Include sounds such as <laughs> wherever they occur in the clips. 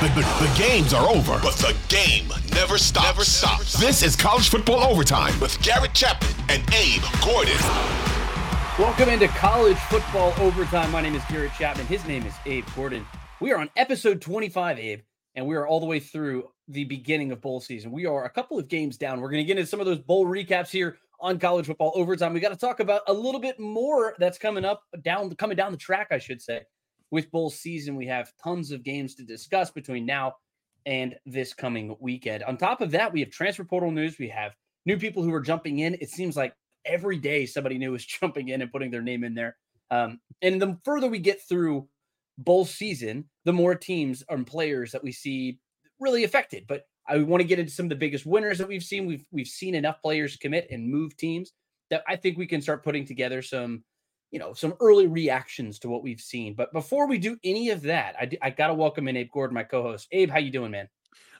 The, the, the, games are over, but the game never stops. Never stops. This is college football overtime with Garrett Chapman and Abe Gordon. Welcome into college football overtime. My name is Garrett Chapman. His name is Abe Gordon. We are on episode 25, Abe, and we are all the way through the beginning of bowl season. We are a couple of games down. We're going to get into some of those bowl recaps here on college football overtime. We got to talk about a little bit more that's coming up down coming down the track, I should say with bowl season, we have tons of games to discuss between now and this coming weekend. On top of that, we have transfer portal news. We have new people who are jumping in. It seems like every day somebody new is <laughs> jumping in and putting their name in there. Um, and the further we get through bowl season, the more teams and players that we see really affected. But I want to get into some of the biggest winners that we've seen. We've we've seen enough players commit and move teams that I think we can start putting together some you know, some early reactions to what we've seen. But before we do any of that, I, I got to welcome in Abe Gordon, my co-host. Abe, how you doing, man?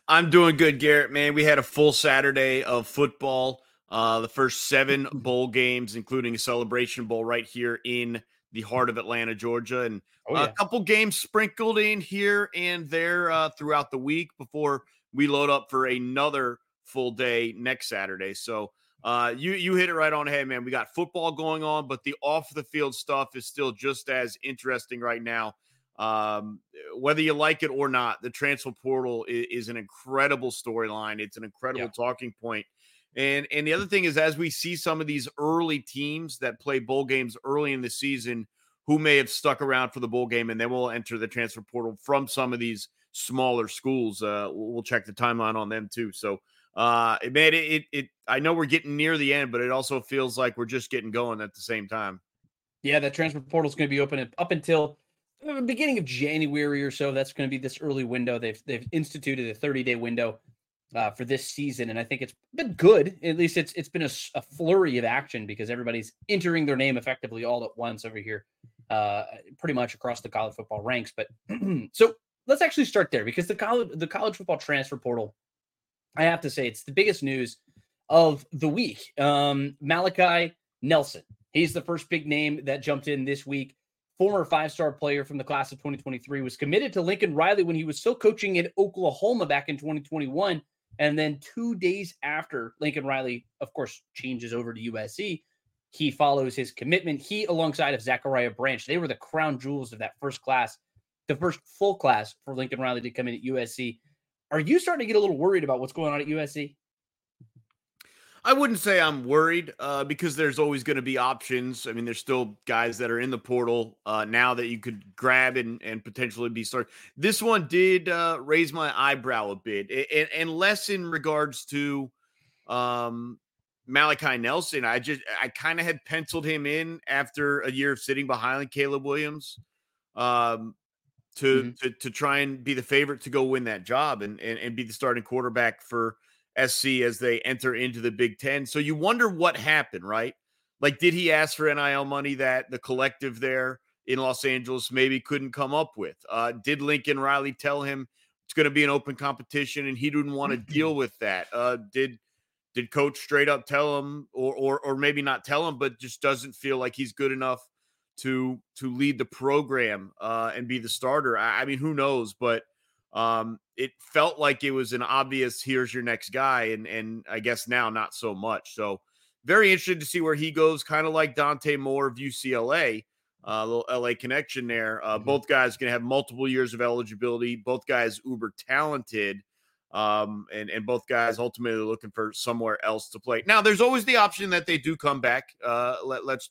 I'm doing good, Garrett. Man, we had a full Saturday of football. Uh, the first seven <laughs> bowl games, including a celebration bowl right here in the heart of Atlanta, Georgia, and oh, yeah. a couple games sprinkled in here and there uh, throughout the week before we load up for another full day next Saturday. So uh, you you hit it right on head, man. We got football going on, but the off the field stuff is still just as interesting right now. Um, whether you like it or not, the transfer portal is, is an incredible storyline. It's an incredible yeah. talking point. And and the other thing is, as we see some of these early teams that play bowl games early in the season, who may have stuck around for the bowl game, and then will enter the transfer portal from some of these smaller schools. Uh, we'll check the timeline on them too. So uh man it, it, it i know we're getting near the end but it also feels like we're just getting going at the same time. Yeah that transfer portal is going to be open up until the beginning of january or so that's going to be this early window. They've they've instituted a 30 day window uh, for this season and i think it's been good. At least it's it's been a, a, flurry of action because everybody's entering their name effectively all at once over here uh pretty much across the college football ranks but <clears throat> so let's actually start there because the college the college football transfer portal I have to say it's the biggest news of the week. Um, Malachi Nelson. He's the first big name that jumped in this week. Former five star player from the class of 2023 was committed to Lincoln Riley when he was still coaching in Oklahoma back in 2021. And then two days after Lincoln Riley, of course, changes over to USC, he follows his commitment. He, alongside of Zachariah Branch, they were the crown jewels of that first class, the first full class for Lincoln Riley to come in at USC. Are you starting to get a little worried about what's going on at USC? I wouldn't say I'm worried uh, because there's always going to be options. I mean, there's still guys that are in the portal uh, now that you could grab and, and potentially be started. This one did uh, raise my eyebrow a bit, and, and less in regards to um, Malachi Nelson. I just I kind of had penciled him in after a year of sitting behind Caleb Williams. Um, to, mm-hmm. to to try and be the favorite to go win that job and, and and be the starting quarterback for SC as they enter into the Big Ten. So you wonder what happened, right? Like, did he ask for NIL money that the collective there in Los Angeles maybe couldn't come up with? Uh, did Lincoln Riley tell him it's going to be an open competition and he didn't want to mm-hmm. deal with that? Uh, did did coach straight up tell him, or or or maybe not tell him, but just doesn't feel like he's good enough to to lead the program uh, and be the starter. I, I mean, who knows? But um, it felt like it was an obvious here's your next guy, and and I guess now not so much. So very interested to see where he goes. Kind of like Dante Moore of UCLA, uh, little LA connection there. Uh, mm-hmm. Both guys going to have multiple years of eligibility. Both guys uber talented. Um, and and both guys ultimately looking for somewhere else to play. Now, there's always the option that they do come back. Uh, let, let's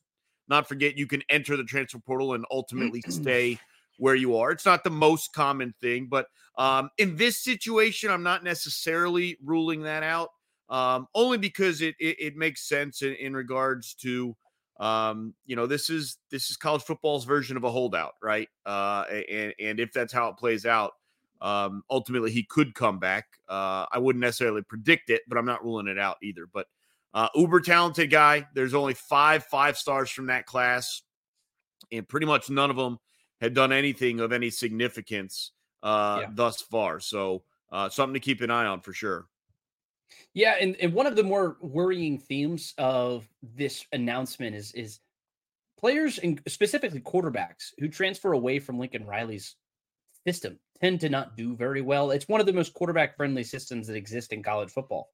not forget you can enter the transfer portal and ultimately stay where you are. It's not the most common thing, but um, in this situation, I'm not necessarily ruling that out. Um, only because it, it, it makes sense in, in regards to um, you know this is this is college football's version of a holdout, right? Uh, and and if that's how it plays out, um, ultimately he could come back. Uh, I wouldn't necessarily predict it, but I'm not ruling it out either. But uh, uber talented guy. There's only five five stars from that class, and pretty much none of them had done anything of any significance uh, yeah. thus far. So uh, something to keep an eye on for sure. Yeah, and, and one of the more worrying themes of this announcement is is players and specifically quarterbacks who transfer away from Lincoln Riley's system tend to not do very well. It's one of the most quarterback friendly systems that exist in college football.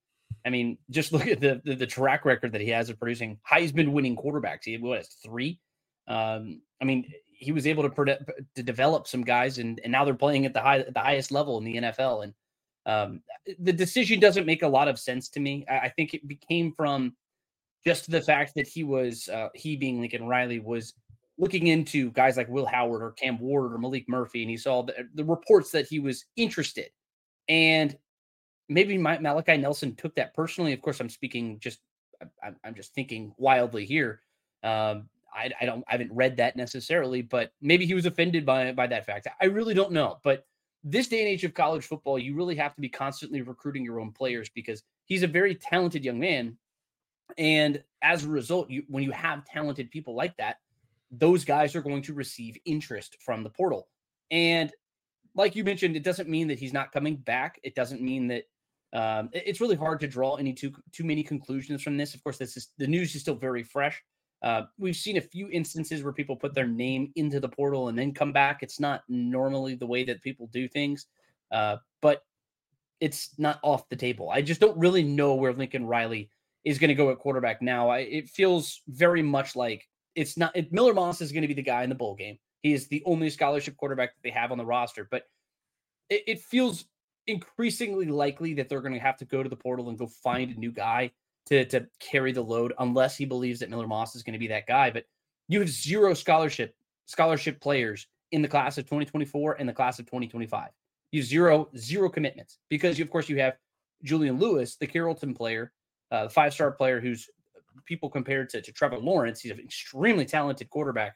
I mean, just <laughs> look at the, the, the track record that he has of producing Heisman winning quarterbacks. He what is three? Um, I mean, he was able to to develop some guys, and and now they're playing at the high the highest level in the NFL. And um, the decision doesn't make a lot of sense to me. I, I think it became from just the fact that he was uh, he being Lincoln Riley was looking into guys like Will Howard or Cam Ward or Maalik Murphy, and he saw the, the reports that he was interested. And maybe my, Malachi Nelson took that personally. Of course, I'm speaking just, I'm, I'm just thinking wildly here. Um, I, I don't, I haven't read that necessarily, but maybe he was offended by by that fact. I really don't know. But this day and age of college football, you really have to be constantly recruiting your own players because he's a very talented young man. And as a result, you when you have talented people like that, those guys are going to receive interest from the portal. And like you mentioned, it doesn't mean that he's not coming back. It doesn't mean that um, it's really hard to draw any too too many conclusions from this. Of course, this is the news is still very fresh. Uh, we've seen a few instances where people put their name into the portal and then come back. It's not normally the way that people do things, uh, but it's not off the table. I just don't really know where Lincoln Riley is going to go at quarterback now. I, it feels very much like it's not it, Miller Moss is going to be the guy in the bowl game. He is the only scholarship quarterback that they have on the roster, but it, it feels increasingly likely that they're going to have to go to the portal and go find a new guy to to carry the load, unless he believes that Miller Moss is going to be that guy. But you have zero scholarship scholarship players in the class of 2024 and the class of 2025. You have zero zero commitments because you, of course you have Julian Lewis, the Carrollton player, uh, the five star player who's people compared to, to Trevor Lawrence. He's an extremely talented quarterback.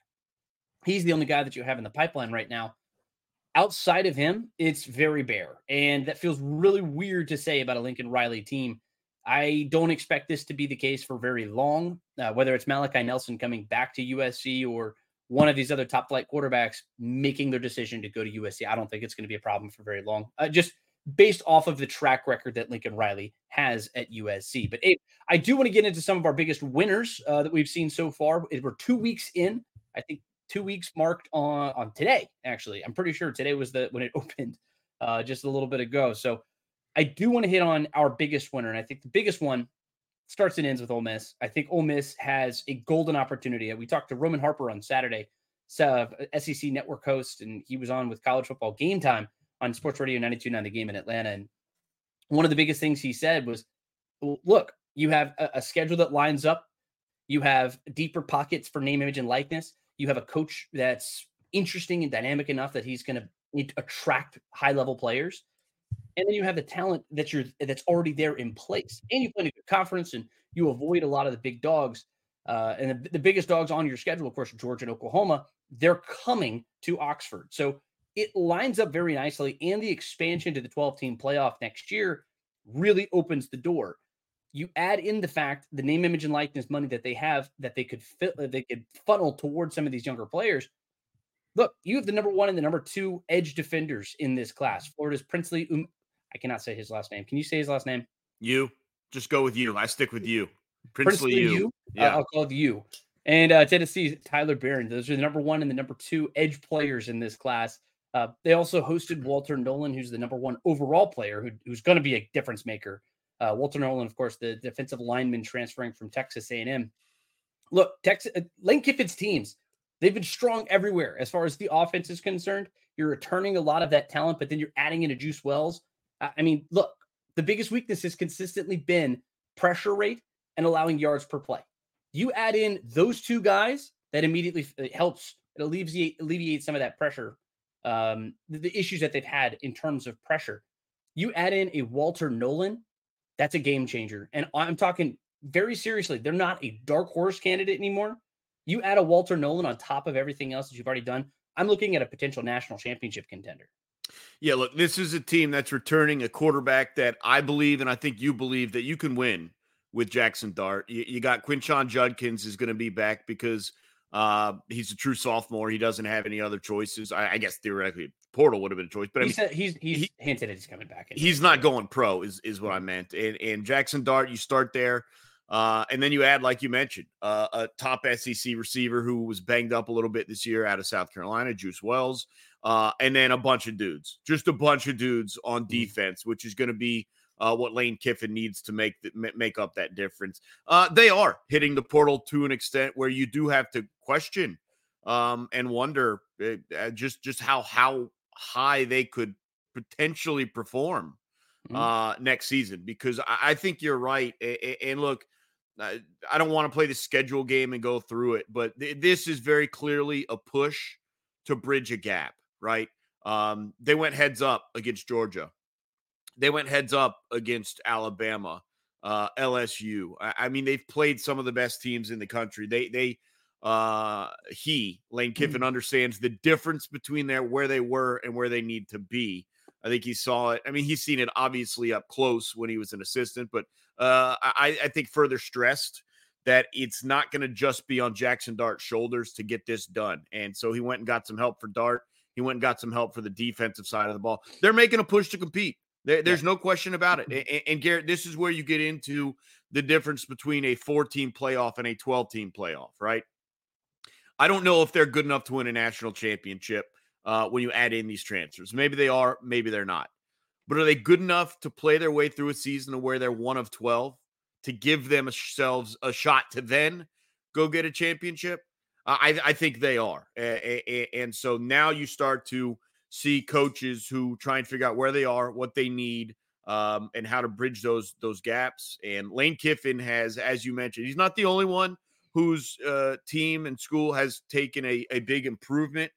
He's the only guy that you have in the pipeline right now. Outside of him, it's very bare. And that feels really weird to say about a Lincoln Riley team. I don't expect this to be the case for very long, uh, whether it's Malachi Nelson coming back to USC or one of these other top flight quarterbacks making their decision to go to USC. I don't think it's going to be a problem for very long. Uh, just based off of the track record that Lincoln Riley has at USC. But Abe, I do want to get into some of our biggest winners uh, that we've seen so far. We're two weeks in. I think two weeks marked on on today. Actually, I'm pretty sure today was the when it <laughs> opened uh, just a little bit ago. So I do want to hit on our biggest winner, and I think the biggest one starts and ends with Ole Miss. I think Ole Miss has a golden opportunity. We talked to Roman Harper on Saturday, uh, SEC network host, and he was on with College Football Game Time on Sports Radio 92.9 The Game in Atlanta. And one of the biggest things he said was, look, you have a, a schedule that lines up. You have deeper pockets for name, image, and likeness. You have a coach that's interesting and dynamic enough that he's going to attract high level players. And then you have the talent that you're that's already there in place. And you play in a good conference and you avoid a lot of the big dogs. Uh, and the, the biggest dogs on your schedule, of course, Georgia and Oklahoma, they're coming to Oxford. So it lines up very nicely. And the expansion to the 12 team playoff next year really opens the door. You add in the fact the name, image, and likeness money that they have that they could fit, they could funnel towards some of these younger players. Look, you have the number one and the number two edge defenders in this class. Florida's Princely, um, I cannot say his last name. Can you say his last name? You. Just go with you. I stick with you. Princely, Princely you. Yeah. Uh, I'll call it you. And uh, Tennessee, Tyler Baron. Those are the number one and the number two edge players in this class. Uh, they also hosted <laughs> Walter Nolen who's the number one overall player, who, who's going to be a difference maker. Uh, Walter Nolen, of course, the defensive lineman transferring from Texas A&M. Look, Texas uh, Lane Kiffin's teams, they've been strong everywhere as far as the offense is concerned. You're returning a lot of that talent, but then you're adding in a Juice Wells. I mean, look, the biggest weakness has consistently been pressure rate and allowing yards per play. You add in those two guys, that immediately helps. It alleviates alleviates some of that pressure um, the, the, issues that they've had in terms of pressure. You add in a Walter Nolen, that's a game changer. And I'm talking very seriously. They're not a dark horse candidate anymore. You add a Walter Nolen on top of everything else that you've already done. I'm looking at a potential national championship contender. Yeah, look, this is a team that's returning a quarterback that I believe, and I think you believe that you can win with Jackson Dart. You, you got Quinshon Judkins is going to be back because – uh, he's a true sophomore. He doesn't have any other choices. I, I guess theoretically, Portal would have been a choice, but I mean, said he's he's he, hinted at he's coming back. He's not going pro, is is what I meant. And and Jackson Dart, you start there, uh, and then you add, like you mentioned, uh, a top SEC receiver who was banged up a little bit this year out of South Carolina, Juice Wells. uh, and then a bunch of dudes, just a bunch of dudes on Mm-hmm. defense, which is going to be uh, what Lane Kiffin needs to make the, make up that difference. Uh, they are hitting the portal to an extent where you do have to question um, and wonder uh, just just how how high they could potentially perform Mhm. uh, next season. Because I, I think you're right. A- a- And look, I I don't want to play the schedule game and go through it, but th- this is very clearly a push to bridge a gap, right? Um, they went heads up against Georgia. They went heads up against Alabama, uh, LSU. I, I mean, they've played some of the best teams in the country. They they uh he Lane Kiffin understands the difference between their where they were and where they need to be. I think he saw it. I mean, he's seen it obviously up close when he was an assistant, but uh, I, I think further stressed that it's not going to just be on Jackson Dart's shoulders to get this done. And so he went and got some help for Dart. He went and got some help for the defensive side of the ball. They're making a push to compete. There, there's no question about it. And, and Garrett, this is where you get into the difference between a 14 playoff and a 12 team playoff, right? I don't know if they're good enough to win a national championship uh, when you add in these transfers. Maybe they are, maybe they're not. But are they good enough to play their way through a season to where they're one of 12 to give themselves a shot to then go get a championship? I, I think they are. A- a- a- and so now you start to see coaches who try and figure out where they are, what they need, um, and how to bridge those those gaps. And Lane Kiffin has, as you mentioned, he's not the only one whose uh, team and school has taken a, a big improvement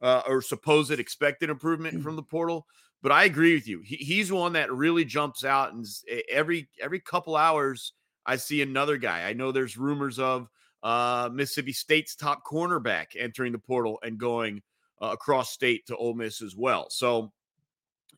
uh, or supposed expected improvement from the portal. But I agree with you. He, he's one that really jumps out, and every every couple hours I see another guy. I know there's rumors of uh, Mississippi State's top cornerback entering the portal and going uh, across state to Ole Miss as well. So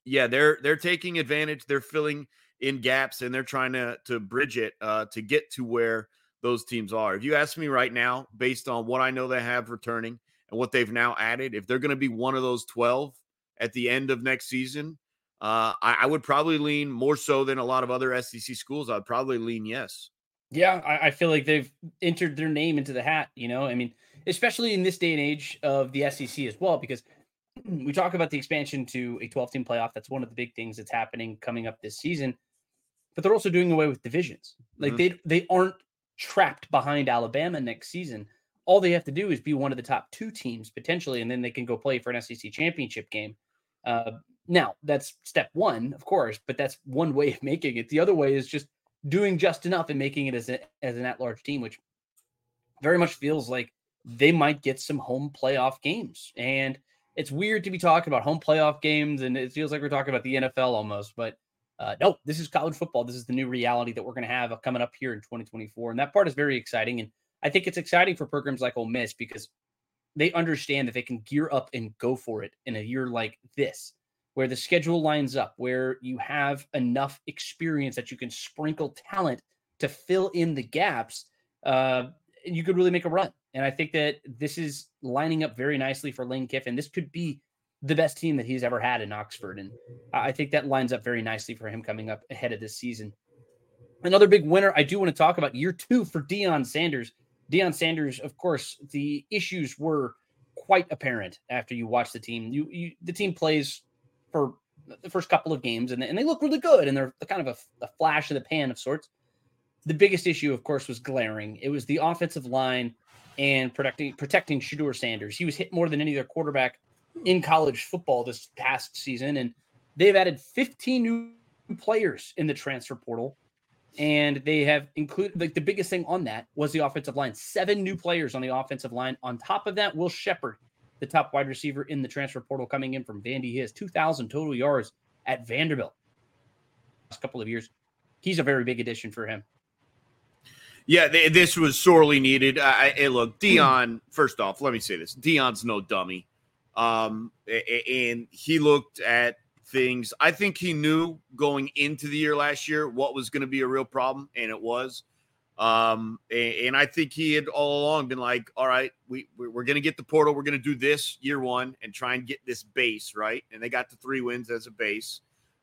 yeah, they're they're taking advantage. They're filling in gaps and they're trying to to bridge it uh, to get to where those teams are. If you ask me right now, based on what I know they have returning and what they've now added, if they're going to be one of those twelve at the end of next season, uh, I, I would probably lean more so than a lot of other SEC schools. I'd probably lean yes. Yeah, I, I feel like they've entered their name into the hat. You know, I mean, especially in this day and age of the SEC as well, because <clears throat> we talk about the expansion to a 12 team playoff. That's one of the big things that's happening coming up this season. But they're also doing away with divisions. Like Mhm. they they aren't trapped behind Alabama next season. All they have to do is be one of the top two teams potentially, and then they can go play for an SEC championship game. Uh, now that's step one, of course, but that's one way <laughs> of making it. The other way is just doing just enough and making it as a, as an at-large team, which very much feels like they might get some home playoff games. And it's weird to be talking about home playoff games, and it feels like we're talking about the NFL almost. But uh, no, this is college football. This is the new reality that we're going to have coming up here in 2024, and that part is very exciting. And I think it's exciting for programs like Ole Miss because they understand that they can gear up and go for it in a year like this, where the schedule lines up, where you have enough experience that you can sprinkle talent to fill in the gaps. Uh, and you could really make a run. And I think that this is lining up very nicely for Lane Kiffin. This could be the best team that he's ever had in Oxford. And I think that lines up very nicely for him coming up ahead of this season. Another big winner I do want to talk about year two for Deion Sanders. Deion Sanders, of course, the issues were quite apparent after you watch the team. You, you the team plays for the first couple of games and they, and they look really good and they're kind of a, a flash in the pan of sorts. The biggest issue, of course, was glaring. It was the offensive line and protecting protecting Shedeur Sanders. He was hit more than any other quarterback in college football this past season, and they've added 15 new players in the transfer portal. And they have included like the biggest thing on that was the offensive line. Seven new players on the offensive line. On top of that, Will Sheppard, the top wide receiver in the transfer portal, coming in from Vandy. He has 2,000 total yards at Vanderbilt. Last couple of years, he's a very big addition for him. Yeah, th- this was sorely needed. I, I look, hmm. Deion. First off, let me say this: Deion's no dummy, um, and he looked at things. I think he knew going into the year last year what was going to be a real problem, and it was. Um, a- and, I think he had all along been like, "All right, we we're, we're going to get the portal. We're going to do this year one and try and get this base right." And they got the three wins as a base.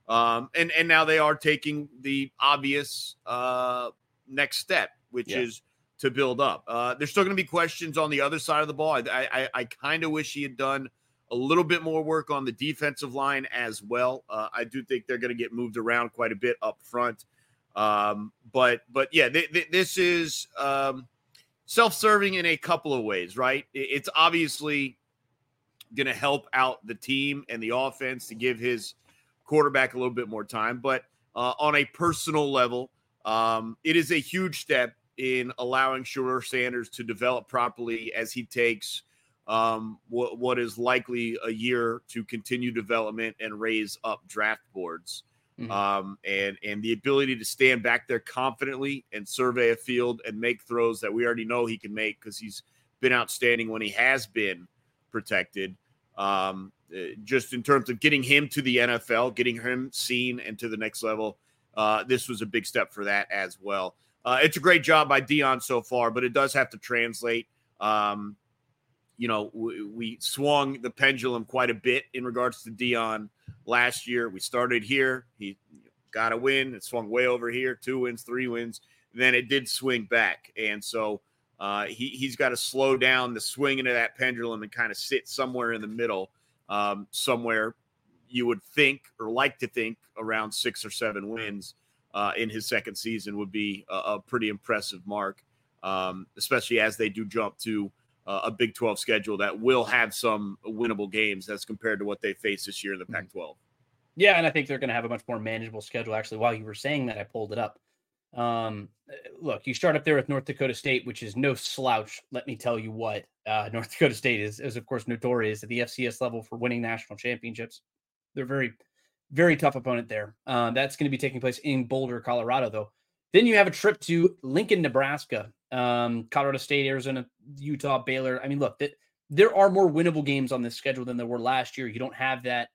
Um, and and now they are taking the obvious uh, next step, which Yeah. is to build up. Uh, there's still going to be questions on the other side of the ball. I I, I kind of wish he had done a little bit more work on the defensive line as well. Uh, I do think they're going to get moved around quite a bit up front. Um, but but yeah, th- th- this is um, self-serving in a couple of ways, right? It's obviously going to help out the team and the offense to give his quarterback a little bit more time. But uh, on a personal level, um, it is a huge step in allowing Shedeur Sanders to develop properly as he takes um, what, what is likely a year to continue development and raise up draft boards. Mm-hmm. Um, and and the ability to stand back there confidently and survey a field and make throws that we already know he can make because he's been outstanding when he has been protected. Um, uh, just in terms of getting him to the NFL, getting him seen and to the next level, uh, this was a big step for that as well. Uh, it's a great job by Deion so far, but it does have to translate. Um, you know, we, we, swung the pendulum quite a bit in regards to Deion last year. We started here, he got a win, it swung way over here, two wins, three wins. Then it did swing back, and so uh, he he's got to slow down the swinging of that pendulum and kind of sit somewhere in the middle, um, somewhere you would think or like to think around six or seven wins uh, in his second season would be a, a pretty impressive mark, um, especially as they do jump to uh, a Big 12 schedule that will have some winnable games as compared to what they face this year in the Pac 12. Yeah, and I think they're going to have a much more manageable schedule. Actually, while you were saying that, I pulled it up. Um, look, you start up there with North Dakota State, which is no slouch. Let me tell you what uh, <laughs> North Dakota State is, is, of course, notorious at the FCS level for winning national championships. They're very, very tough opponent there. Uh, that's going to be taking place in Boulder, Colorado, though. Then you have a trip to Lincoln, Nebraska, um, Colorado State, Arizona, Utah, Baylor. I mean, look, th- there are more winnable games on this schedule than there were last year. You don't have that.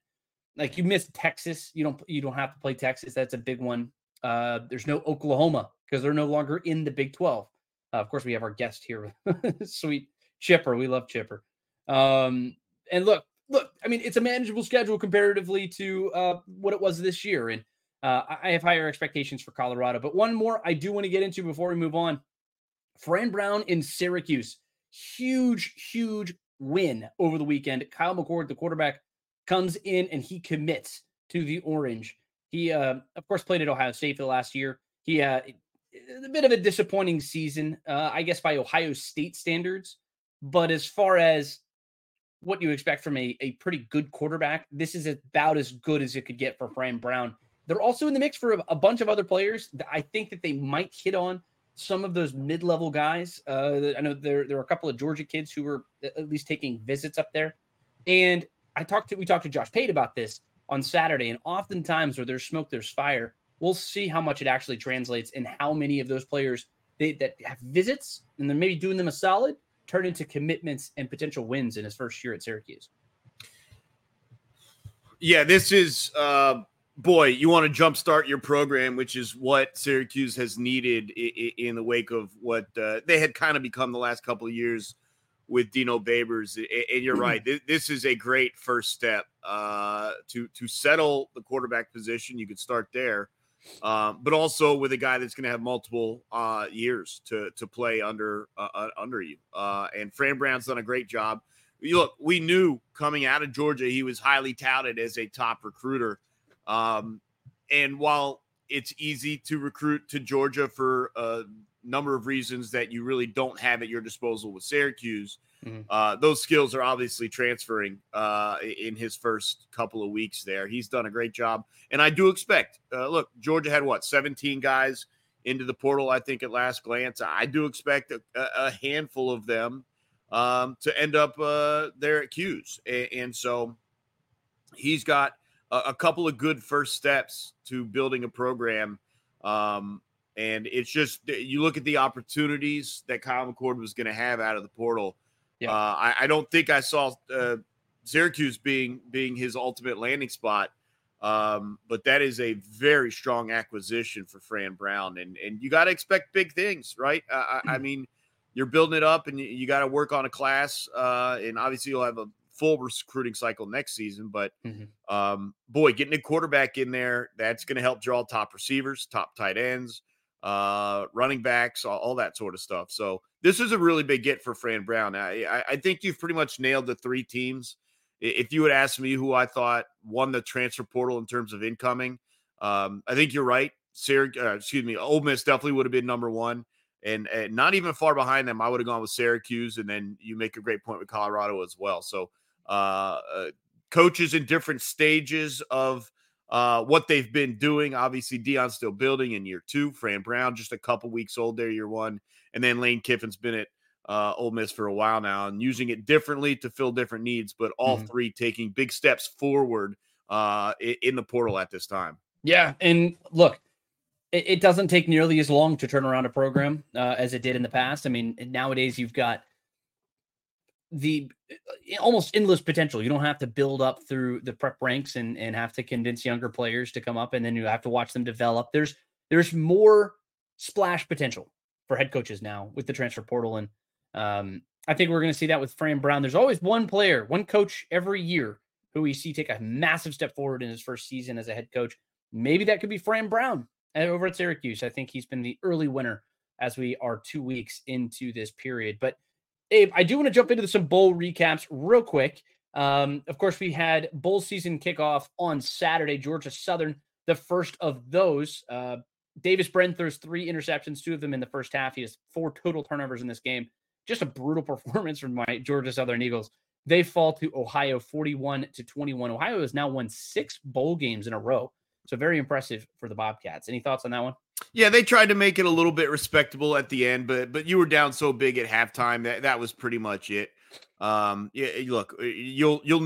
Like you missed Texas, you don't you don't have to play Texas. That's a big one. Uh, there's no Oklahoma because they're no longer in the Big 12. Uh, of course, we have our guest here, <laughs> sweet Chipper. We love Chipper. Um, and look, look, I mean, it's a manageable schedule comparatively to uh, what it was this year. And uh, I have higher expectations for Colorado. But one more I do want to get into before we move on. Fran Brown in Syracuse, huge, huge win over the weekend. Kyle McCord, the quarterback, comes in and he commits to the Orange. He, uh, of course, played at Ohio State for the last year. He, uh, a bit of a disappointing season, uh, I guess, by Ohio State standards. But as far as what you expect from a, a pretty good quarterback, this is about as good as it could get for Fran Brown. They're also in the mix for a, a bunch of other players. I think that they might hit on some of those mid-level guys. Uh, I know there there are a couple of Georgia kids who were at least taking visits up there, and I talked to we talked to Josh Pate about this on Saturday, and oftentimes where there's smoke, there's fire. We'll see how much it actually translates and how many of those players they, that have visits and they're maybe doing them a solid turn into commitments and potential wins in his first year at Syracuse. Yeah, this is uh, boy, you want to jumpstart your program, which is what Syracuse has needed in the wake of what uh, they had kind of become the last couple of years with Dino Babers. And you're right, this is a great first step uh, to to settle the quarterback position. You could start there, um, but also with a guy that's going to have multiple uh, years to to play under uh, uh, under you. Uh, and Fran Brown's done a great job. Look, we knew coming out of Georgia he was highly touted as a top recruiter. Um, and while it's easy to recruit to Georgia for a number of reasons that you really don't have at your disposal with Syracuse, mm-hmm. uh, those skills are obviously transferring uh, in his first couple of weeks there. He's done a great job. And I do expect, uh, look, Georgia had what, 17 guys into the portal, I think, at last glance. I do expect a, a handful of them um, to end up uh, there at 'Cuse. And, and so he's got a, a couple of good first steps to building a program. Um, and it's just you look at the opportunities that Kyle McCord was going to have out of the portal. Yeah. Uh, I, I, don't think I saw uh, Syracuse being being his ultimate landing spot. Um, but that is a very strong acquisition for Fran Brown, and and you got to expect big things, right? Uh, I, I, mm. mean, you're building it up, and you, you got to work on a class, uh, and obviously you'll have a full recruiting cycle next season. But mm-hmm. um, boy, getting a quarterback in there, that's going to help draw top receivers, top tight ends, uh, running backs, all, all, that sort of stuff. So this is a really big get for Fran Brown. I, I, think you've pretty much nailed the three teams if you would ask me who I thought won the transfer portal in terms of incoming, um, I think you're right. Syrac- uh, excuse me, Ole Miss definitely would have been number one, and, and not even far behind them. I would have gone with Syracuse, and then you make a great point with Colorado as well. So, uh, uh, coaches in different stages of uh, what they've been doing. Obviously, Deion's still building in year two. Fran Brown just a couple weeks old there, year one, and then Lane Kiffin's been at uh, Ole Miss for a while now and using it differently to fill different needs, but all mm-hmm. three taking big steps forward uh, in the portal at this time. Yeah, and look, it, it doesn't take nearly as long to turn around a program uh, as it did in the past. I mean, nowadays you've got the uh, almost endless potential. You don't have to build up through the prep ranks and and have to convince younger players to come up, and then you have to watch them develop. There's there's more splash potential for head coaches now with the transfer portal, and um, I think we're going to see that with Fran Brown. There's always one player, one coach every year who we see take a massive step forward in his first season as a head coach. Maybe that could be Fran Brown over at Syracuse. I think he's been the early winner as we are two weeks into this period. But Abe, I do want to jump into some bowl recaps real quick. Um, of course, we had bowl season kickoff on Saturday, Georgia Southern, the first of those. Uh, Davis Brin throws three interceptions, two of them in the first half. He has four total turnovers in this game. Just a brutal <laughs> performance from my Georgia Southern Eagles. They fall to Ohio 41 to 21. Ohio has now won six bowl games in a row. So very impressive for the Bobcats. Any thoughts on that one? Yeah, they tried to make it a little bit respectable at the end, but but you were down so big at halftime that that was pretty much it. Um, yeah, look, you'll you'll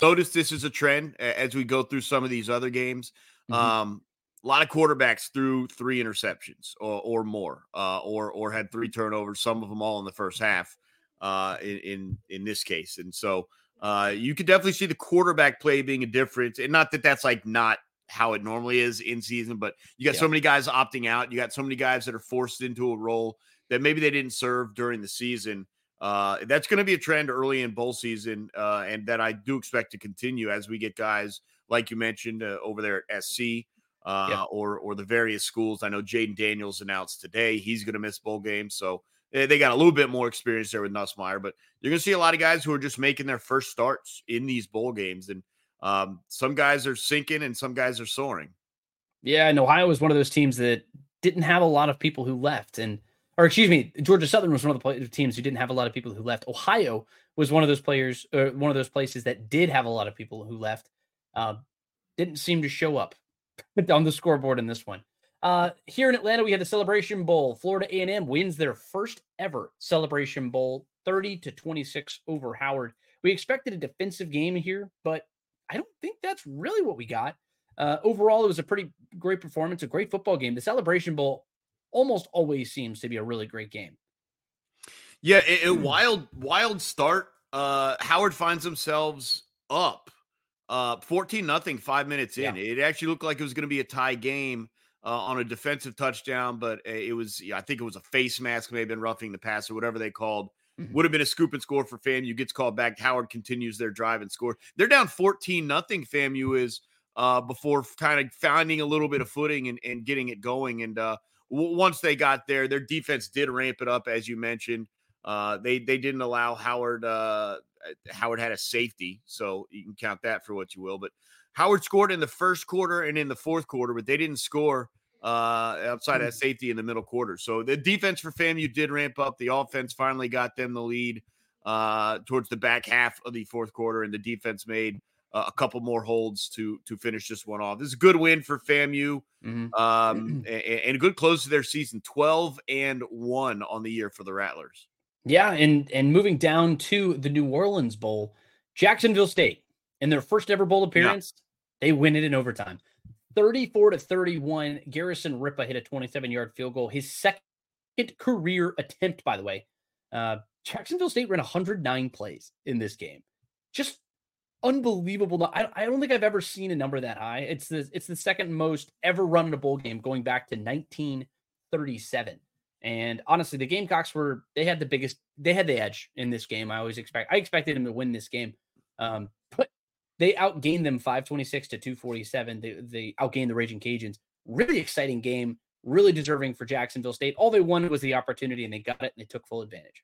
notice this is a trend as we go through some of these other games. Mm-hmm. Um, a lot of quarterbacks threw three interceptions or, or more, uh, or or had three turnovers. Some of them all in the first half. Uh, in, in in this case, and so uh, you could definitely see the quarterback play being a difference. And not that that's like not how it normally is in season, but you got yeah. so many guys opting out. You got so many guys that are forced into a role that maybe they didn't serve during the season. Uh, that's going to be a trend early in bowl season, uh, and that I do expect to continue as we get guys like you mentioned uh, over there at SC uh, yeah. or or the various schools. I know Jayden Daniels announced today he's going to miss bowl games, so they, they got a little bit more experience there with Nussmeier. But you're going to see a lot of guys who are just making their first starts in these bowl games, and um, some guys are sinking and some guys are soaring. Yeah, and Ohio was one of those teams that didn't have a lot of people who left, and or excuse me, Georgia Southern was one of the teams who didn't have a lot of people who left. Ohio was one of those players, or one of those places that did have a lot of people who left. Uh, didn't seem to show up <laughs> on the scoreboard in this one. Uh, here in Atlanta, we had the Celebration Bowl. Florida A&M wins their first ever Celebration Bowl, 30 to 26 over Howard. We expected a defensive game here, but I don't think that's really what we got. Uh, overall, it was a pretty great performance, a great football game. The Celebration Bowl almost always seems to be a really great game. Yeah, a, a hmm. wild, wild start. Uh, Howard finds themselves up uh 14 nothing five minutes in. Yeah. It actually looked like it was going to be a tie game uh, on a defensive touchdown, but it was, yeah, I think it was a face mask, may have been roughing the pass or whatever they called. Mm-hmm. Would have been a scoop and score for FAMU. Gets called back. Howard continues their drive and score. They're down 14 nothing. FAMU is uh, before kind of finding a little bit of footing and, and getting it going. And uh, once they got there, their defense did ramp it up, as you mentioned. Uh, they they didn't allow Howard. Uh, Howard had a safety, so you can count that for what you will. But Howard scored in the first quarter and in the fourth quarter, but they didn't score uh, outside that mm. safety in the middle quarter. So the defense for FAMU did ramp up. The offense finally got them the lead uh, towards the back half of the fourth quarter, and the defense made uh, a couple more holds to to finish this one off. This is a good win for FAMU, mm-hmm. um, and, and, a good close to their season, twelve and one on the year for the Rattlers. Yeah, and and moving down to the New Orleans Bowl, Jacksonville State in their first ever bowl appearance, yeah. they win it in overtime, thirty-four to thirty-one. Garrison Ripa hit a twenty-seven yard field goal, his second career attempt, by the way. Uh, Jacksonville State ran 109 plays in this game. Just unbelievable. I, I don't think I've ever seen a number that high. It's the it's the second most ever run in a bowl game going back to 1937. And honestly, the Gamecocks were they had the biggest they had the edge in this game. I always expect I expected them to win this game. Um, but they outgained them 526 to 247. They they outgained the Raging Cajuns. Really exciting game, really deserving for Jacksonville State. All they wanted was the opportunity and they got it and they took full advantage.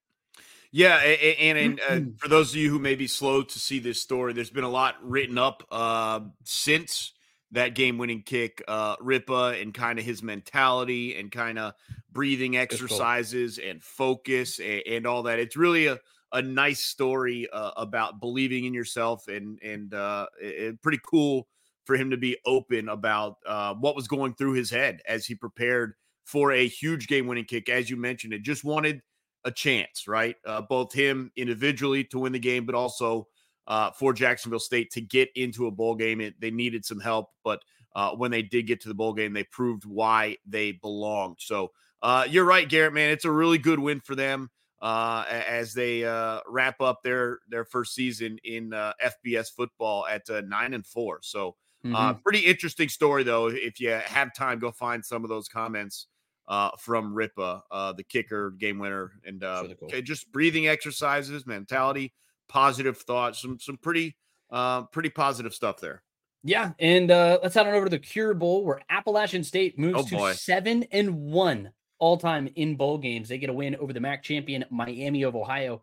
Yeah, and, and, and uh, for those of you who may be slow to see this story, there's been a lot written up uh, since that game-winning kick. Uh, Ripa and kind of his mentality and kind of breathing exercises and focus and, and, all that. It's really a, a nice story uh, about believing in yourself and and uh, it, pretty cool for him to be open about uh, what was going through his head as he prepared for a huge game-winning kick. As you mentioned, it just wanted – a chance, right? Uh, both him individually to win the game, but also uh, for Jacksonville State to get into a bowl game. It, they needed some help, but uh, when they did get to the bowl game, they proved why they belonged. So uh, you're right, Garrett, man. It's a really good win for them uh, as they uh, wrap up their their first season in FBS football at nine and four. So. Mm-hmm. pretty interesting story, though. If you have time, go find some of those comments uh, from Ripa, uh, the kicker, game winner, and uh, cool. just breathing exercises, mentality, positive thoughts, some some pretty uh, pretty positive stuff there. Yeah, and uh, let's head on over to the Cure Bowl where Appalachian State moves oh, to boy. seven and one all time in bowl games. They get a win over the MAC champion Miami of Ohio.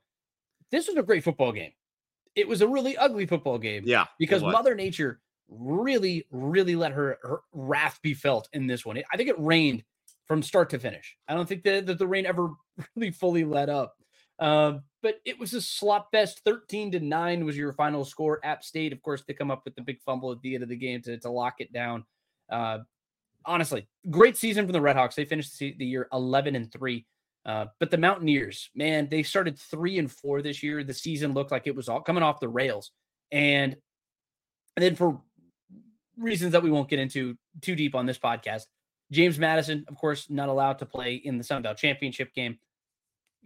This was a great football game. It was a really ugly football game. Yeah, because Mother Nature really, really let her, her wrath be felt in this one. I think it rained from start to finish. I don't think that, that the rain ever <laughs> really fully let up. Uh, but it was a slop fest. 13 to 9 was your final score. App State, of course, to come up with the big fumble at the end of the game to, to lock it down. Uh, honestly, great season from the Redhawks. They finished the year 11 and 3. Uh, but the Mountaineers, man, they started three and four this year. The season looked like it was all coming off the rails. And, and then for reasons that we won't get into too deep on this podcast, James Madison, of course, not allowed to play in the Sun Belt Championship game.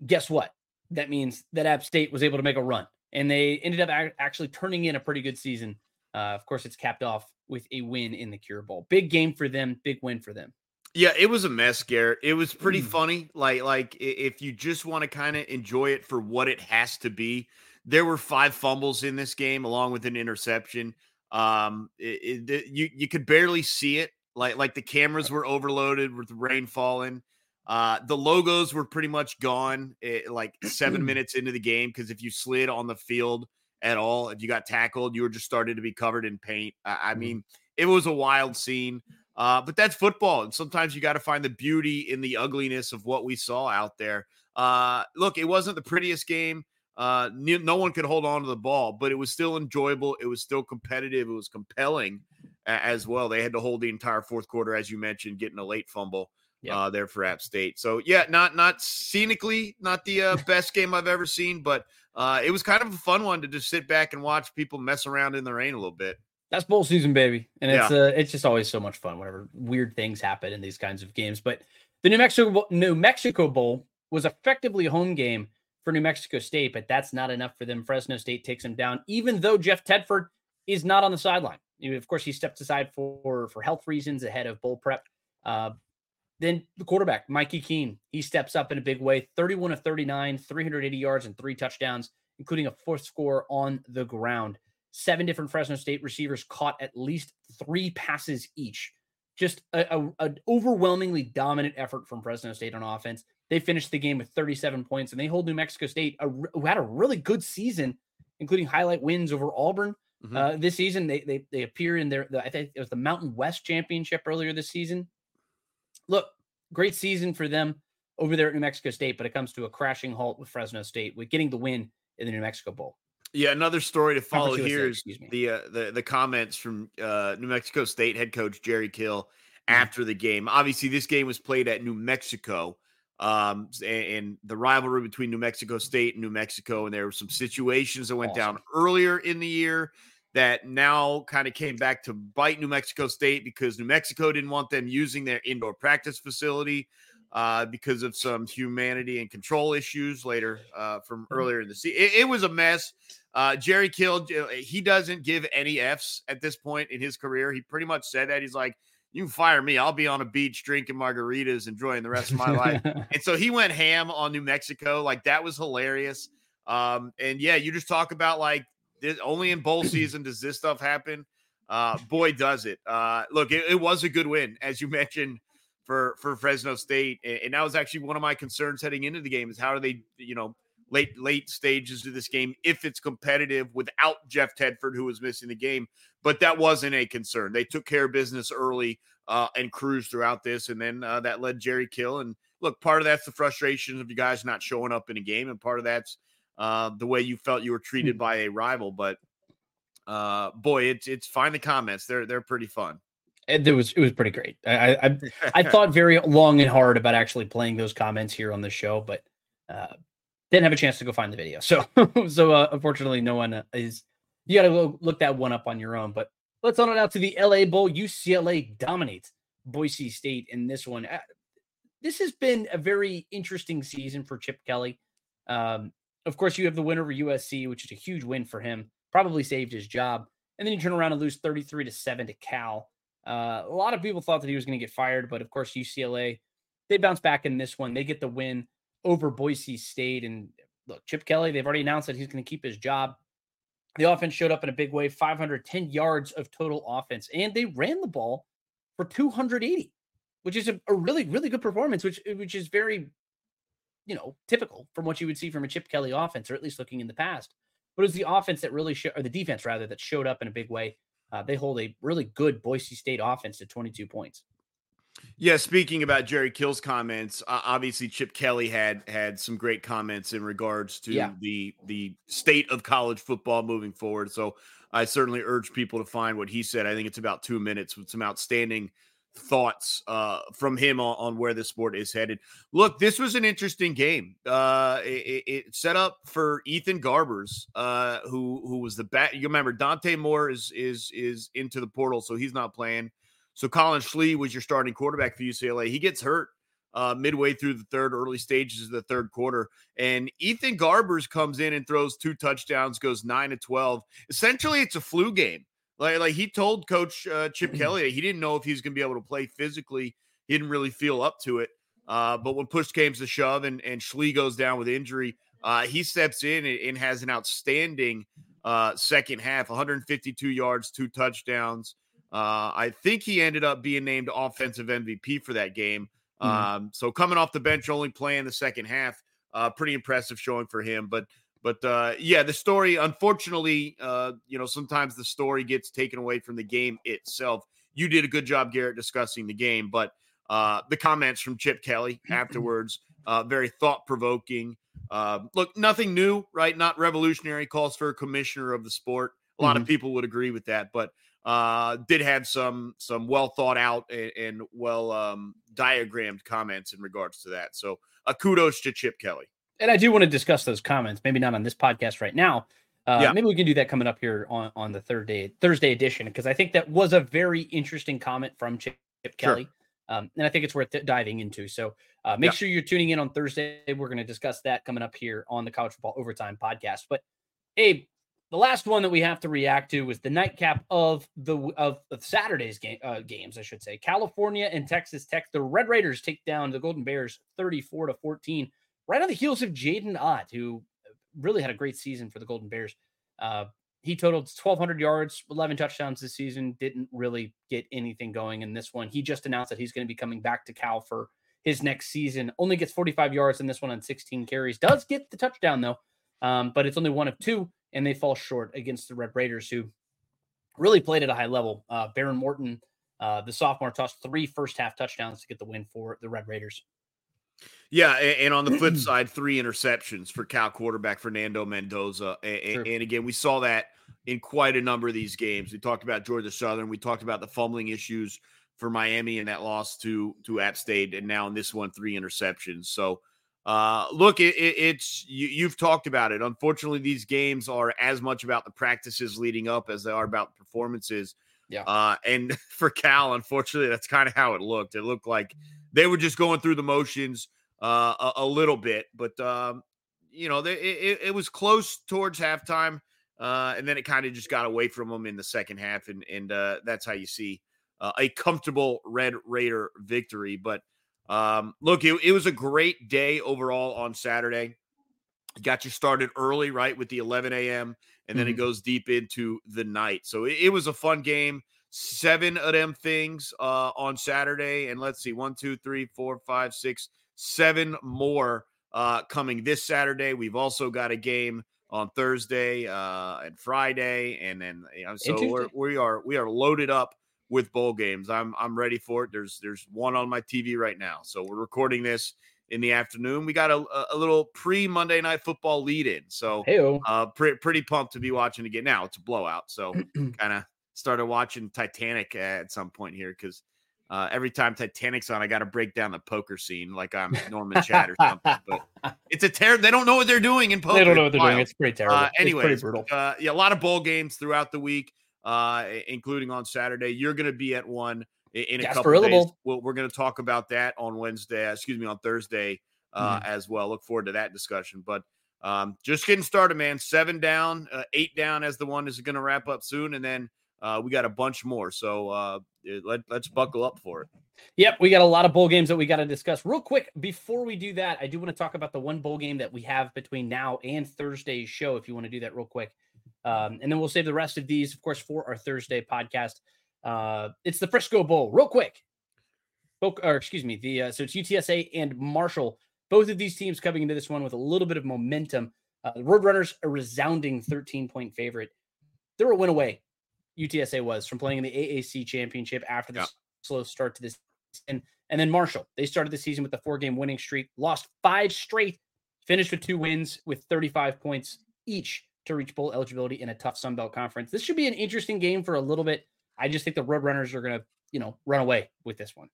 Guess what? That means that App State was able to make a run, and they ended up actually turning in a pretty good season. Uh, of course, it's capped off with a win in the Cure Bowl. Big game for them. Big win for them. Yeah, it was a mess, Garrett. It was pretty mm. funny. Like, like if you just want to kind of enjoy it for what it has to be, there were five fumbles in this game, along with an interception. Um, it, it, you you could barely see it like like the cameras were overloaded with rain falling. Uh, the logos were pretty much gone it, eh, like seven <clears throat> minutes into the game because if you slid on the field at all, if you got tackled, you were just started to be covered in paint. I, I mm-hmm. mean, it was a wild scene. Uh, but that's football, and sometimes you got to find the beauty in the ugliness of what we saw out there. Uh, look, it wasn't the prettiest game. Uh, no one could hold on to the ball, but it was still enjoyable. It was still competitive. It was compelling as well. They had to hold the entire fourth quarter, as you mentioned, getting a late fumble yep. uh, there for App State. So yeah, not not scenically, not the uh, best game I've ever seen, but uh, it was kind of a fun one to just sit back and watch people mess around in the rain a little bit. That's bowl season, baby, and it's yeah. uh, it's just always so much fun whenever weird things happen in these kinds of games. But the New Mexico New Mexico Bowl was effectively a home game for New Mexico State, but that's not enough for them. Fresno State takes them down, even though Jeff Tedford is not on the sideline of course, he stepped aside for for health reasons ahead of bowl prep. Uh, then the quarterback, Mikey Keene, he steps up in a big way 31 of 39, 380 yards, and three touchdowns, including a fourth score on the ground. Seven different Fresno State receivers caught at least three passes each. Just a, a, an overwhelmingly dominant effort from Fresno State on offense. They finished the game with 37 points, and they hold New Mexico State, a, who had a really good season, including highlight wins over Auburn Mm-hmm. Uh, this season, they they they appear in their the, I think it was the Mountain West Championship earlier this season. Look, great season for them over there at New Mexico State, but it comes to a crashing halt with Fresno State with getting the win in the New Mexico Bowl. Yeah, another story to follow here is the uh, the the comments from uh, New Mexico State head coach Jerry Kill mm-hmm. after the game. Obviously, this game was played at New Mexico, um, and, and, the rivalry between New Mexico State and New Mexico, and there were some situations that went awesome. down earlier in the year that now kind of came back to bite New Mexico State because New Mexico didn't want them using their indoor practice facility. uh, because of some humanity and control issues later uh, from Mm-hmm. earlier in the season. It, it was a mess. Uh, Jerry Kill, he doesn't give any Fs at this point in his career. He pretty much said that. He's like, you can fire me. I'll be on a beach drinking margaritas, enjoying the rest of my life. <laughs> And so he went ham on New Mexico. Like that was hilarious. Um, and yeah, you just talk about like this, only in bowl <clears throat> season does this stuff happen. Uh, boy, does it. Uh, look, it, it was a good win, as you <laughs> mentioned for for Fresno State, and, and that was actually one of my concerns heading into the game is how do they, you know, late late stages of this game if it's competitive without Jeff Tedford, who was missing the game. But that wasn't a concern. They took care of business early uh, and cruised throughout this, and then uh, that led Jerry Kill. And look, part of that's the frustration of you guys not showing up in a game, and part of that's uh, the way you felt you were treated by a rival. But uh, boy, it's it's find the comments. They're they're pretty fun. it, it was it was pretty great. I, I I <laughs> thought very long and hard about actually playing those comments here on the show, but uh, didn't have a chance to go find the video. So <laughs> so uh, unfortunately, no one uh, is. You got to go look that one up on your own. But let's on it out to the LA Bowl. UCLA dominates Boise State in this one. Uh, this has been a very interesting season for Chip Kelly. Um, of course, you have the win over USC, which is a huge win for him. Probably saved his job, and then you turn around and lose thirty-three to seven to Cal. Uh, a lot of people thought that he was going to get fired, but of course, UCLA they bounce back in this one. They get the win over Boise State. And look, Chip Kelly, they've already announced that he's going to keep his job. The offense showed up in a big way 510 yards of total offense, and they ran the ball for 280, which is a, a really, really good performance, which, which is very, you know, typical from what you would see from a Chip Kelly offense, or at least looking in the past. But it was the offense that really, showed, or the defense rather, that showed up in a big way. Uh, they hold a really good Boise State offense to 22 points. Yeah, speaking about Jerry Kill's comments, uh, obviously Chip Kelly had had some great comments in regards to Yeah. the the state of college football moving forward. So I certainly urge people to find what he said. I think it's about two minutes with some outstanding thoughts uh, from him on, on where the sport is headed. Look, this was an interesting game. Uh, it, it set up for Ethan Garbers, uh, who who was the bat. You remember Dante Moore is is is into the portal, so he's not playing. So Collin Schlee was your starting quarterback for UCLA. He gets hurt uh, midway through the third, early stages of the third quarter, and Ethan Garbers comes in and throws two touchdowns, goes nine to twelve. Essentially, it's a flu game. Like, like he told Coach uh, Chip Kelly he didn't know if he was going to be able to play physically. He didn't really feel up to it. Uh, but when push came to shove and, and Schlee goes down with injury, uh, he steps in and, and has an outstanding uh, second half 152 yards, two touchdowns. Uh, I think he ended up being named offensive MVP for that game. Mhm. Um, so coming off the bench, only playing the second half, uh, pretty impressive showing for him. But but uh, yeah, the story, unfortunately, uh, you know, sometimes the story gets taken away from the game itself. You did a good job, Garrett, discussing the game, but uh, the comments from Chip Kelly <clears throat> afterwards, uh, very thought provoking. Uh, look, nothing new, right? Not revolutionary. Calls for a commissioner of the sport. A lot of people would agree with that, but uh, did have some some well thought out and, and well um, diagrammed comments in regards to that. So, uh, kudos to Chip Kelly. and I do want to discuss those comments. Maybe not on this podcast right now. Uh, Yeah. Maybe we can do that coming up here on, on the third day Thursday edition because I think that was a very interesting comment from Chip, Chip Sure. Kelly, um, and I think it's worth diving into. So uh, make Yeah. sure you're tuning in on Thursday. We're going to discuss that coming up here on the College Football Overtime podcast. But Abe, the last one that we have to react to was the nightcap of the of, of Saturday's game uh, games, I should say. California and Texas Tech. The Red Raiders take down the Golden Bears 34 to 14 right on the heels of Jaydn Ott, who really had a great season for the Golden Bears. Uh, he totaled 1,200 yards, 11 touchdowns this season. Didn't really get anything going in this one. He just announced that he's going to be coming back to Cal for his next season. Only gets 45 yards in this one on 16 carries. Does get the touchdown though, um, but it's only one of two, and they fall short against the Red Raiders, who really played at a high level. Uh, Behren Morton, uh, the sophomore, tossed three first half touchdowns to get the win for the Red Raiders. Yeah, and, on the flip <clears throat> side, three interceptions for Cal quarterback Fernando Mendoza. A- a- And, again, we saw that in quite a number of these games. We talked about Georgia Southern. We talked about the fumbling issues for Miami and that loss to to App State, and now in this one, three interceptions. So, uh, look, it, it, it's you, you've talked about it. Unfortunately, these games are as much about the practices leading up as they are about performances. Yeah. Uh, and <laughs> for Cal, unfortunately, that's kind of how it looked. It looked like they were just going through the motions uh, a, a little bit, but um, you know, they, it, it was close towards halftime, uh, and then it kind of just got away from them in the second half, and and uh, that's how you see uh, a comfortable Red Raider victory. But um, look, it, it was a great day overall on Saturday. Got you started early, right, with the 11 a.m. and then Mhm. it goes deep into the night. So it, it was a fun game. Seven of them things uh, on Saturday, and let's see, one, two, three, four, five, six, seven more uh, coming this Saturday. We've also got a game on Thursday uh, and Friday, and then you know, so we're, we are we are loaded up with bowl games. I'm I'm ready for it. There's there's one on my TV right now. So we're recording this in the afternoon. We got a, a- little pre Monday night football lead in. So uh, pre- pretty pumped to be watching again. Now it's a blowout, so <clears throat> kind of started watching Titanic at some point here because uh, every time Titanic's on, I got to break down the poker scene like I'm Norman Chad or something. But <laughs> it's a terrible. They don't know what they're doing in poker. they don't know what they're doing. It's pretty terrible. Uh, pretty anyways, brutal. uh, yeah, a lot of bowl games throughout the week, uh, including on Saturday. You're going to be at one in a couple Gasparilla days. Bowl. We'll, we're going to talk about that on Wednesday. uh, Excuse me, on Thursday uh, Mm-hmm. as well. Look forward to that discussion. But um, just getting started, man. Seven down, uh, eight down as the one is going to wrap up soon, and then uh, we got a bunch more. So uh, let, let's buckle up for it. Yep, we got a lot of bowl games that we got to discuss. Real quick, before we do that, I do want to talk about the one bowl game that we have between now and Thursday's show, if you want to do that real quick. Um, and then we'll save the rest of these, of course, for our Thursday podcast. Uh, it's the Frisco Bowl, real quick. Boc- Or excuse me, the uh, so it's UTSA and Marshall. Both of these teams coming into this one with a little bit of momentum. Uh, the Roadrunners, a resounding 13 point favorite. They're a win away. UTSA was from playing in the AAC championship after the Yeah. slow start to this season. And then Marshall, they started the season with a four game winning streak, lost five straight, finished with two wins with 35 points each to reach bowl eligibility in a tough Sun Belt conference. This should be an interesting game for a little bit. I just think the Roadrunners are going to, you know, run away with this one.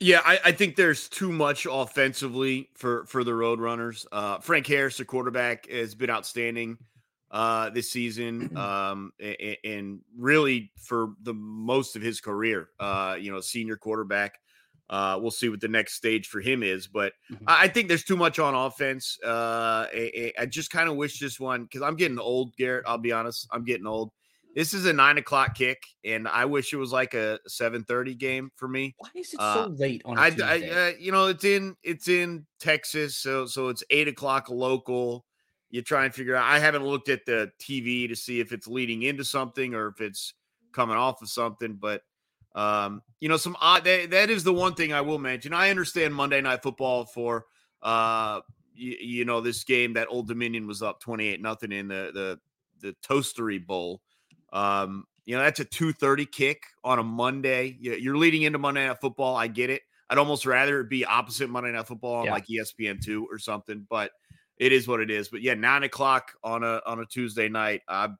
Yeah, I, I think there's too much offensively for for the Roadrunners. Uh, Frank Harris, the quarterback, has been outstanding uh, this season, <clears throat> um, a- a- and really for the most of his career. Uh, you know, senior quarterback. Uh, we'll see what the next stage for him is, but Mhm. I I think there's too much on offense. Uh, I, I- I just kind of wish this one because I'm getting old, Garrett. I'll be honest, I'm getting old. This is a nine o'clock kick, and I wish it was like a 7:30 game for me. Why is it Uh, so late on a I, Tuesday? I uh, you know, it's in it's in Texas, so so it's eight o'clock local. You try and figure out. I haven't looked at the TV to see if it's leading into something or if it's coming off of something, but um, you know, some odd. That, that is the one thing I will mention. I understand Monday Night Football for uh, you, you know, this game that Old Dominion was up twenty eight nothing in the the the Toastery Bowl. Um, you know, that's a 2:30 kick on a Monday. You- You're leading into Monday Night Football. I get it. I'd almost rather it be opposite Monday Night Football on Yeah. like ESPN two or something, but it is what it is. But yeah, nine o'clock on a on a Tuesday night. I'm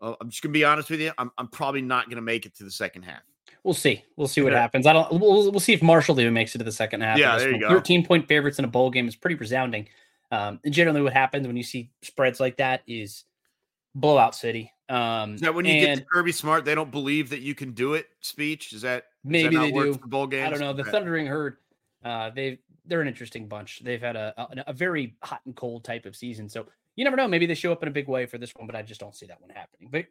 uh, I'm just gonna be honest with you. I'm I'm probably not gonna make it to the second half. We'll see. We'll see what Yeah. happens. I don't. We'll, we'll see if Marshall even makes it to the second half. Yeah, there you go. Thirteen point favorites in a bowl game is pretty resounding. Um, and generally, what happens when you see spreads like that is blowout city. Um, Is that when you get to Kirby Smart, they don't believe that you can do it? Speech is that that maybe not they work do. for bowl games? I don't know. The. Thundering Herd, uh, they they're an interesting bunch. They've had a, a a very hot and cold type of season, so you never know. Maybe they show up in a big way for this one, but I just don't see that one happening. But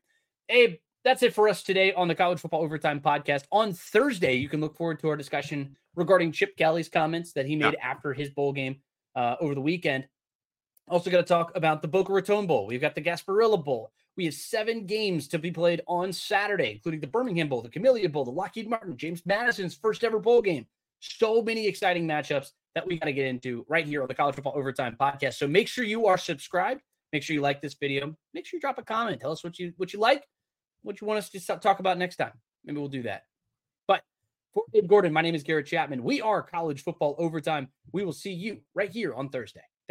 Abe, that's it for us today on the College Football Overtime podcast. On Thursday, you can look forward to our discussion regarding Chip Kelly's comments that he made after his bowl game uh, over the weekend. Also, going to talk about the Boca Raton Bowl. We've got the Gasparilla Bowl. We have seven games to be played on Saturday, including the Birmingham Bowl, the Camellia Bowl, the Lockheed Martin, James Madison's first ever bowl game. So many exciting matchups that we got to get into right here on the College Football Overtime podcast. So make sure you are subscribed. Make sure you like this video. Make sure you drop a comment. Tell us what you what you like, what you want us to talk about next time. Maybe we'll do that. But for Abe Gordon, my name is Garrett Chapman. We are College Football Overtime. We will see you right here on Thursday.